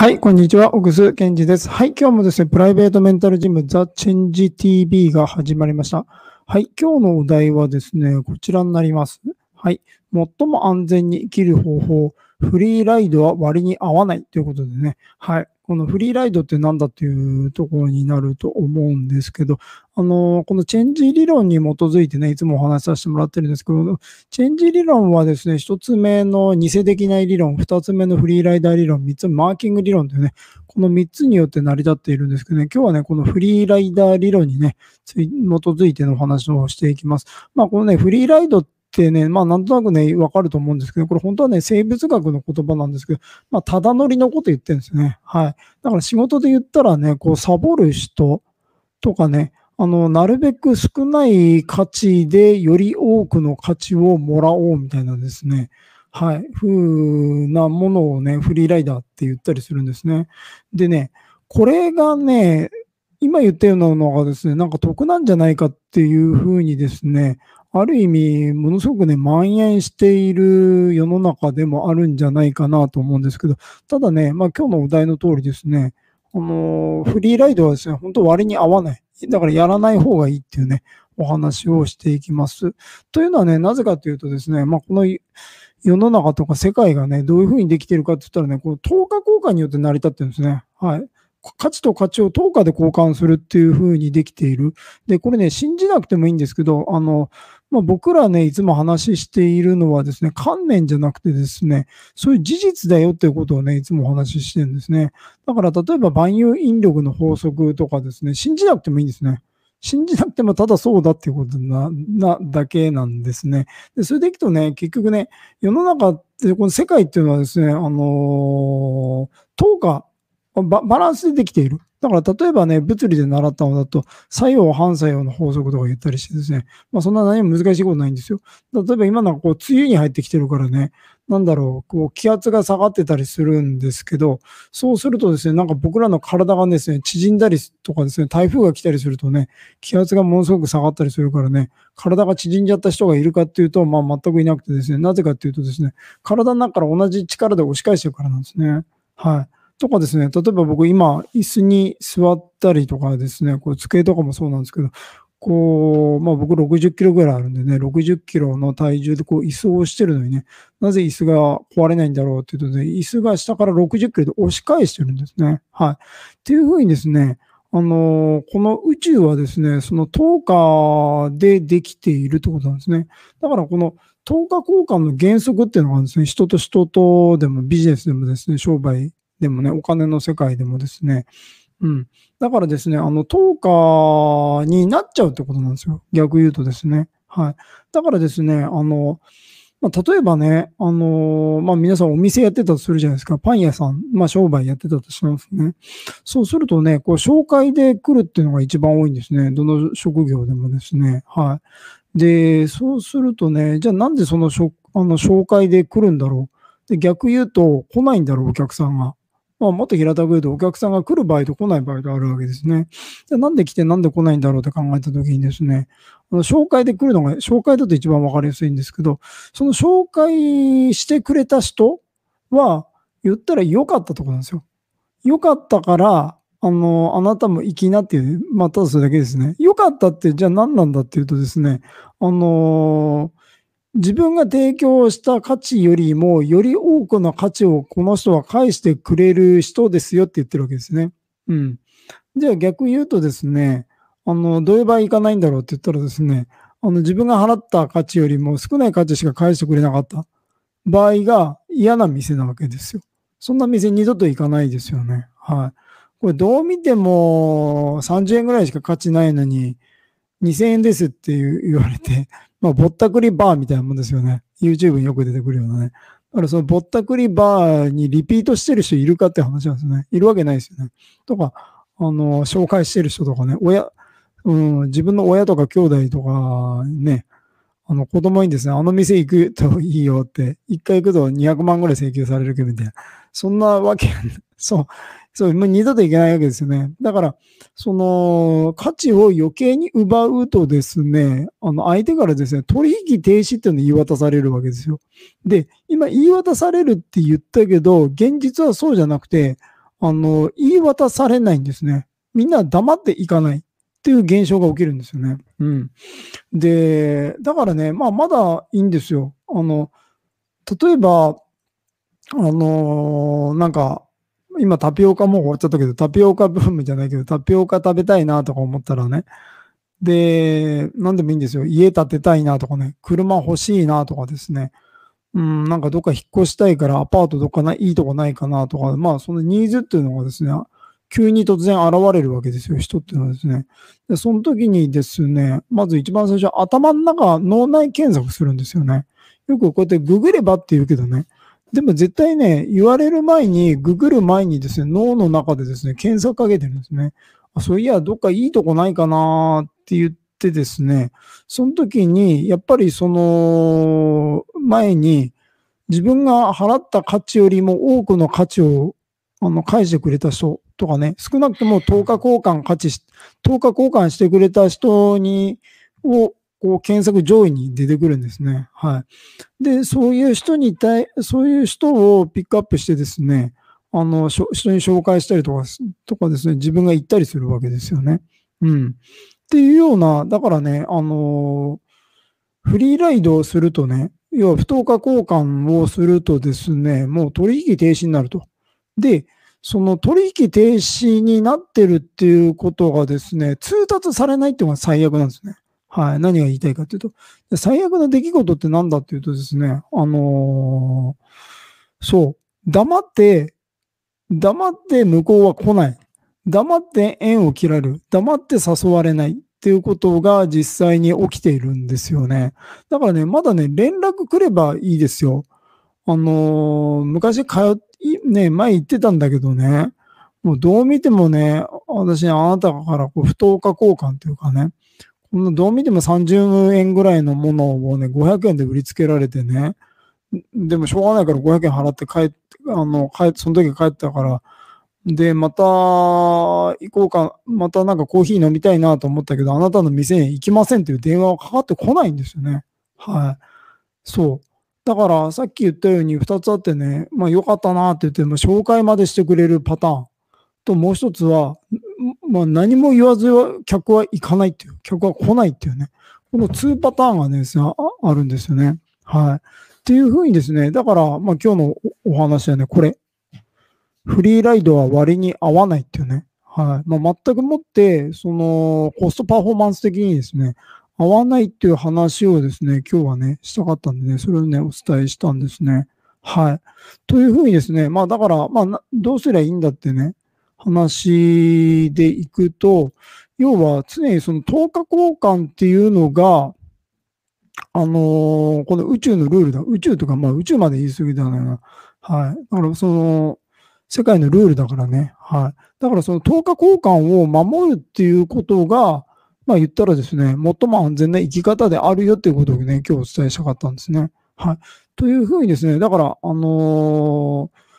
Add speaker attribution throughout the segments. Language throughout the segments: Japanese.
Speaker 1: はい、こんにちは。奥津健二です。はい、今日もですね、プライベートメンタルジムザ・チェンジ TV が始まりました。はい、今日のお題はですね、こちらになります。はい、最も安全に生きる方法、フリーライドは割に合わないということでね、はい、このフリーライドって何だっていうところになると思うんですけど、あの、このチェンジ理論に基づいてね、いつもお話しさせてもらってるんですけど、チェンジ理論はですね、一つ目の偽できない理論、二つ目のフリーライダー理論、三つ目マーキング理論というね、この三つによって成り立っているんですけどね、今日はね、このフリーライダー理論にね、基づいてのお話をしていきます。まあ、このね、フリーライドってってね、まあなんとなくね、わかると思うんですけど、これ本当はね、生物学の言葉なんですけど、まあただ乗りのこと言ってるんですね。はい。だから仕事で言ったらね、こうサボる人とかね、あの、なるべく少ない価値でより多くの価値をもらおうみたいなですね。はい。ふうなものをね、フリーライダーって言ったりするんですね。でね、これがね、今言ったようなのがですね、なんか得なんじゃないかっていうふうにですね、ある意味、ものすごくね、蔓延している世の中でもあるんじゃないかなと思うんですけど、ただね、まあ今日のお題の通りですね、あのフリーライドはですね、本当割に合わない。だからやらない方がいいっていうね、お話をしていきます。というのはね、なぜかというとですね、まあこの世の中とか世界がね、どういうふうにできているかって言ったらね、この等価交換によって成り立ってるんですね。はい。価値と価値を等価で交換するっていうふうにできている。で、これね、信じなくてもいいんですけど、あの、まあ、僕らね、いつも話しているのはですね、観念じゃなくてですね、そういう事実だよっていうことをね、いつもお話ししてるんですね。だから、例えば万有引力の法則とかですね、信じなくてもいいんですね。信じなくてもただそうだっていうことな、な、だけなんですね。で、それでいくとね、結局ね、世の中って、この世界っていうのはですね、あのー、等価、バランスでできている。だから例えばね、物理で習ったのだと、作用、反作用の法則とか言ったりしてですね、まあそんな何も難しいことないんですよ。例えば今なんかこう、梅雨に入ってきてるからね、なんだろう、こう、気圧が下がってたりするんですけど、そうするとですね、なんか僕らの体がですね、縮んだりとかですね、台風が来たりするとね、気圧がものすごく下がったりするからね、体が縮んじゃった人がいるかっていうと、まあ全くいなくてですね、なぜかっていうとですね、体の中から同じ力で押し返してるからなんですね。はい。とかですね、例えば僕今、椅子に座ったりとかですね、こう机とかもそうなんですけど、こう、まあ僕60キロぐらいあるんでね、60キロの体重でこう椅子を押してるのにね、なぜ椅子が壊れないんだろうっていうとね、椅子が下から60キロで押し返してるんですね。はい。っていうふうにですね、あのこの宇宙はですね、その10日でできているってことなんですね。だからこの10日交換の原則っていうのがあるんですね、人と人とでもビジネスでもですね、商売でもね、お金の世界でもですね、うん。だからですね、あの、10日になっちゃうってことなんですよ。逆言うとですね。はい。だからですね、あの、まあ、例えばね、あのまあ、皆さんお店やってたとするじゃないですか。パン屋さん、まあ、商売やってたとしますね。そうするとね、こう、紹介で来るっていうのが一番多いんですね。どの職業でもですね。はい。で、そうするとね、じゃあなんでそのしょあの紹介で来るんだろう。で、逆言うと来ないんだろう、お客さんが。まあ、もっと平たく言うと、お客さんが来る場合と来ない場合とあるわけですね。でなんで来てなんで来ないんだろうって考えたときにですね、あの紹介で来るのが、紹介だと一番わかりやすいんですけど、その紹介してくれた人は、言ったら良かったとこなんですよ。良かったから、あの、あなたも行きなっていう、まあ、ただそれだけですね。良かったって、じゃあ何なんだっていうとですね、あの自分が提供した価値よりも、より多くの価値をこの人は返してくれる人ですよって言ってるわけですね。うん。じゃあ逆言うとですね、あの、どういう場合行かないんだろうって言ったらですね、あの、自分が払った価値よりも少ない価値しか返してくれなかった場合が嫌な店なわけですよ。そんな店二度と行かないですよね。はい。これどう見ても30円ぐらいしか価値ないのに、2000円ですって言われて、まあ、ぼったくりバーみたいなもんですよね。YouTube によく出てくるようなね。だからそのぼったくりバーにリピートしてる人いるかって話なんですね。いるわけないですよね。とか、あの、紹介してる人とかね、親、うん、自分の親とか兄弟とかね、あの子供にですね、あの店行くといいよって、一回行くと200万ぐらい請求されるけどみたいな。そんなわけ、そう、そう、もう二度といけないわけですよね。だから、その、価値を余計に奪うとですね、あの、相手からですね、取引停止っていうのを言い渡されるわけですよ。で、今言い渡されるって言ったけど、現実はそうじゃなくて、あの、言い渡されないんですね。みんな黙っていかないっていう現象が起きるんですよね。うん。で、だからね、まあ、まだいいんですよ。あの、例えば、あのー、なんか、今タピオカもう終わっちゃったけど、タピオカブームじゃないけど、タピオカ食べたいなとか思ったらね、で、なんでもいいんですよ。家建てたいなとかね、車欲しいなとかですね。うん、なんかどっか引っ越したいからアパートどっかないいとこないかなとか、まあそのニーズっていうのがですね、急に突然現れるわけですよ、人っていうのはですね。で、その時にですね、まず一番最初、頭の中、脳内検索するんですよね。よくこうやってググればって言うけどね。でも絶対ね、言われる前に、ググる前にですね、脳の中でですね、検索かけてるんですね。あそういや、どっかいいとこないかなって言ってですね、その時に、やっぱりその前に、自分が払った価値よりも多くの価値をあの返してくれた人とかね、少なくとも10日交換価値し、10日交換してくれた人に、を、こう検索上位に出てくるんですね。はい。で、そういう人に対、そういう人をピックアップしてですね、あの、人に紹介したりとか、とかですね、自分が行ったりするわけですよね。うん。っていうような、だからね、あのフリーライドをするとね、要は不等価交換をするとですね、もう取引停止になると。で、その取引停止になってるっていうことがですね、通達されないっていうのが最悪なんですね。はい。何が言いたいかというと、最悪な出来事って何だっていうとですね、あのー、そう、黙って、黙って向こうは来ない。黙って縁を切られる。黙って誘われない。っていうことが実際に起きているんですよね。だからね、まだね、連絡来ればいいですよ。あのー、昔通っ、ね、前言ってたんだけどね、もうどう見てもね、私、あなたからこう不等価交換というかね、どう見ても30円ぐらいのものをね、500円で売りつけられてね、でもしょうがないから500円払って帰って、あの、帰って、その時帰ったから、で、また行こうか、またなんかコーヒー飲みたいなと思ったけど、あなたの店に行きませんっていう電話がかかってこないんですよね。はい。そう。だからさっき言ったように2つあってね、まあ良かったなって言って、も紹介までしてくれるパターンともう一つは、まあ何も言わず客は行かないっていう、客は来ないっていうね。この2パターンがね、あるんですよね。はい。っていうふうにですね、だから、まあ今日のお話はね、これ。フリーライドは割に合わないっていうね。はい。まあ、全くもって、その、コストパフォーマンス的にですね、合わないっていう話をですね、今日はね、したかったんでね、それをね、お伝えしたんですね。はい。というふうにですね、まあだから、まあ、どうすりゃいいんだってね、話でいくと、要は常にその10日交換っていうのが、あのー、この宇宙のルールだ。宇宙とか、まあ宇宙まで言い過ぎだな。はい。だからその、世界のルールだからね。はい。だからその10日交換を守るっていうことが、まあ言ったらですね、最も安全な生き方であるよっていうことをね、今日お伝えしたかったんですね。はい。というふうにですね、だから、あのー、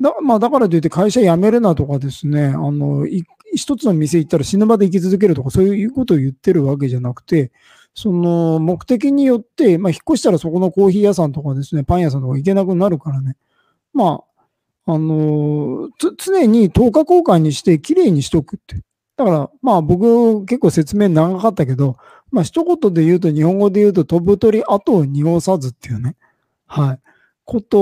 Speaker 1: だまあ、だからといって会社辞めるなとかですね、あの、一つの店行ったら死ぬまで生き続けるとか、そういうことを言ってるわけじゃなくて、その目的によって、まあ、引っ越したらそこのコーヒー屋さんとかですね、パン屋さんとか行けなくなるからね。まあ、あの、常に10日交換にしてきれいにしとくって。だから、まあ僕結構説明長かったけど、まあ一言で言うと日本語で言うと飛ぶ鳥後を濁さずっていうね。はい。こと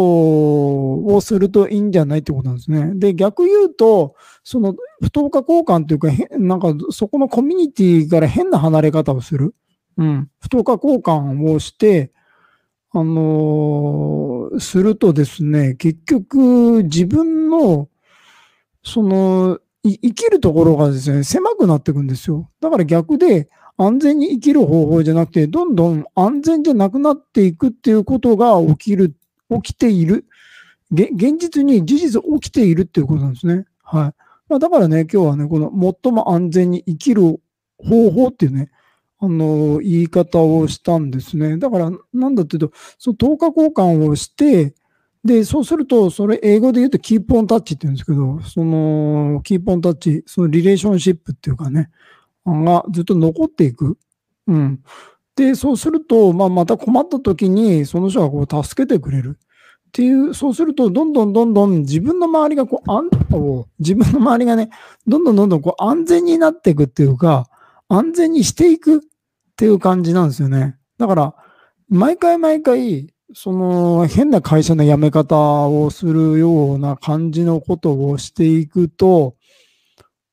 Speaker 1: をするといいんじゃないってことなんですね。で、逆言うと、その不等価交換というか、なんかそこのコミュニティから変な離れ方をする。うん。不等価交換をして、あのー、するとですね、結局自分の、その、生きるところがですね、狭くなっていくんですよ。だから逆で、安全に生きる方法じゃなくて、どんどん安全じゃなくなっていくっていうことが起きる、起きている。現実に事実起きているっていうことなんですね。はい。まあ、だからね、今日はね、この最も安全に生きる方法っていうね、あの、言い方をしたんですね。だから、なんだっていうと、その10日交換をして、で、そうすると、それ英語で言うとキープオンタッチって言うんですけど、そのキープオンタッチ、そのリレーションシップっていうかね、がずっと残っていく。うん。で、そうすると、まあ、また困った時に、その人がこう助けてくれる。っていう、そうすると、どんどんどんどん自分の周りがこう、あん自分の周りがね、どんどんどんどんこう安全になっていくっていうか、安全にしていくっていう感じなんですよね。だから、毎回毎回、その変な会社の辞め方をするような感じのことをしていくと、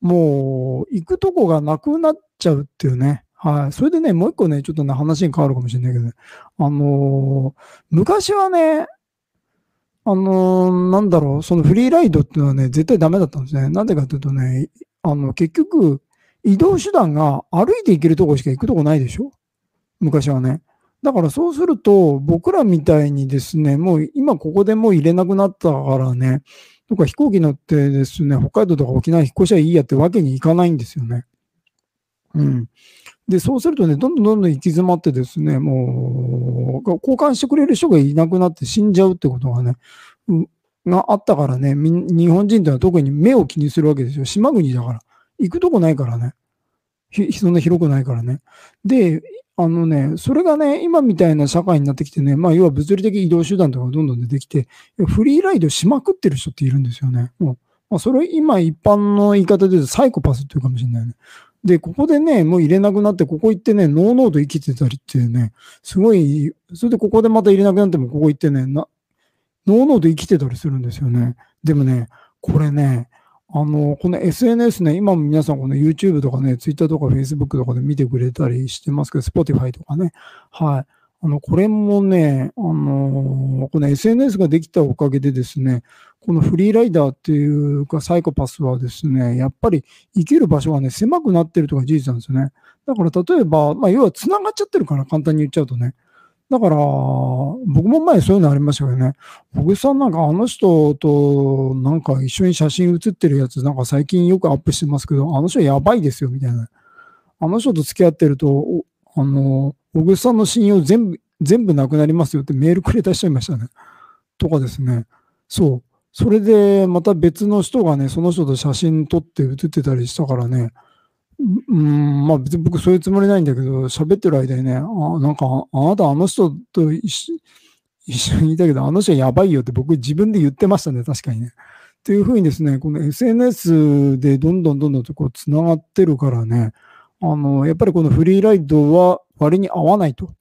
Speaker 1: もう行くとこがなくなっちゃうっていうね。はい。それでね、もう一個ね、ちょっとね、話に変わるかもしれないけどね。あのー、昔はね、あのー、なんだろう、そのフリーライドっていうのはね、絶対ダメだったんですね。なんでかというとね、あの、結局、移動手段が歩いて行けるとこしか行くとこないでしょ？昔はね。だからそうすると、僕らみたいにですね、もう今ここでもう入れなくなったからね、とか飛行機乗ってですね、北海道とか沖縄引っ越しはいいやってわけにいかないんですよね。うん。で、そうするとね、どんどんどんどん行き詰まってですね、もう、交換してくれる人がいなくなって死んじゃうってことがね、があったからね、日本人というのは特に目を気にするわけですよ。島国だから。行くとこないからね。そんな広くないからね。で、あのね、それがね、今みたいな社会になってきてね、まあ、要は物理的移動手段とかどんどん出てきて、フリーライドしまくってる人っているんですよね。もうまあ、それ今一般の言い方で言うとサイコパスっていうかもしれないね。で、ここでね、もう入れなくなって、ここ行ってね、ノーノーと生きてたりってね、すごい、それでここでまた入れなくなっても、ここ行ってね、なノーノーと生きてたりするんですよね。でもね、これね、あの、この SNS ね、今も皆さんこの YouTube とかね、Twitter とか Facebook とかで見てくれたりしてますけど、Spotify とかね。はい。あの、これもね、あの、この SNS ができたおかげでですね、このフリーライダーっていうかサイコパスはですね、やっぱり生きる場所がね、狭くなってるとか事実なんですよね。だから例えば、まあ、要は繋がっちゃってるから、簡単に言っちゃうとね。だから、僕も前そういうのありましたけどね。僕さんなんかあの人となんか一緒に写真写ってるやつなんか最近よくアップしてますけど、あの人やばいですよみたいな。あの人と付き合ってると、あの、小口さんの信用全部、全部なくなりますよってメールくれた人いましたね。とかですね。そう。それでまた別の人がね、その人と写真撮って写ってたりしたからね。うん、まあ別に僕そういうつもりないんだけど、喋ってる間にね、あなんか、あなたあの人と一緒にいたけど、あの人やばいよって僕自分で言ってましたね、確かにね。っていうふうにですね、この SNS でどんどんどんどんとこう繋がってるからね、あの、やっぱりこのフリーライドは割に合わないと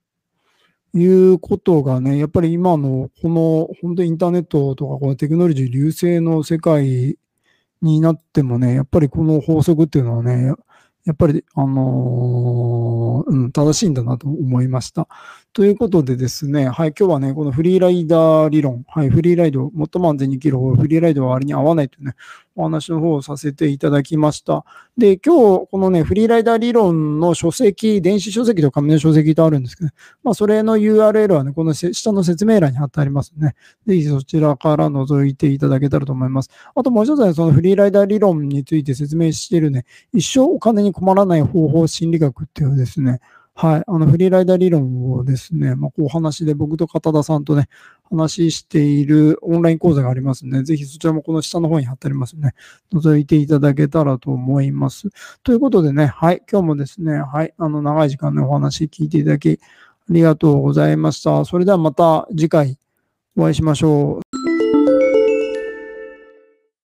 Speaker 1: いうことがね、やっぱり今のこの本当にインターネットとかこのテクノロジー流星の世界になってもね、やっぱりこの法則っていうのはね、やっぱり、あのー、うん、正しいんだなと思いました。ということでですね、はい、今日はね、このフリーライダー理論、はい、フリーライド、最も安全に生きる方法、フリーライドは割に合わないというね、お話の方をさせていただきました。で、今日、このね、フリーライダー理論の書籍、電子書籍と紙の書籍とあるんですけど、まあ、それの URL はね、この下の説明欄に貼ってありますね。ぜひそちらから覗いていただけたらと思います。あともう一つは、ね、そのフリーライダー理論について説明しているね、一生お金に困らない方法心理学っていうですね、はい。あの、フリーライダー理論をですね、まあ、こうお話で僕と片田さんとね、話しているオンライン講座がありますので、ぜひそちらもこの下の方に貼ってありますので、覗いていただけたらと思います。ということでね、はい。今日もですね、はい。あの、長い時間のお話聞いていただき、ありがとうございました。それではまた次回お会いしましょう。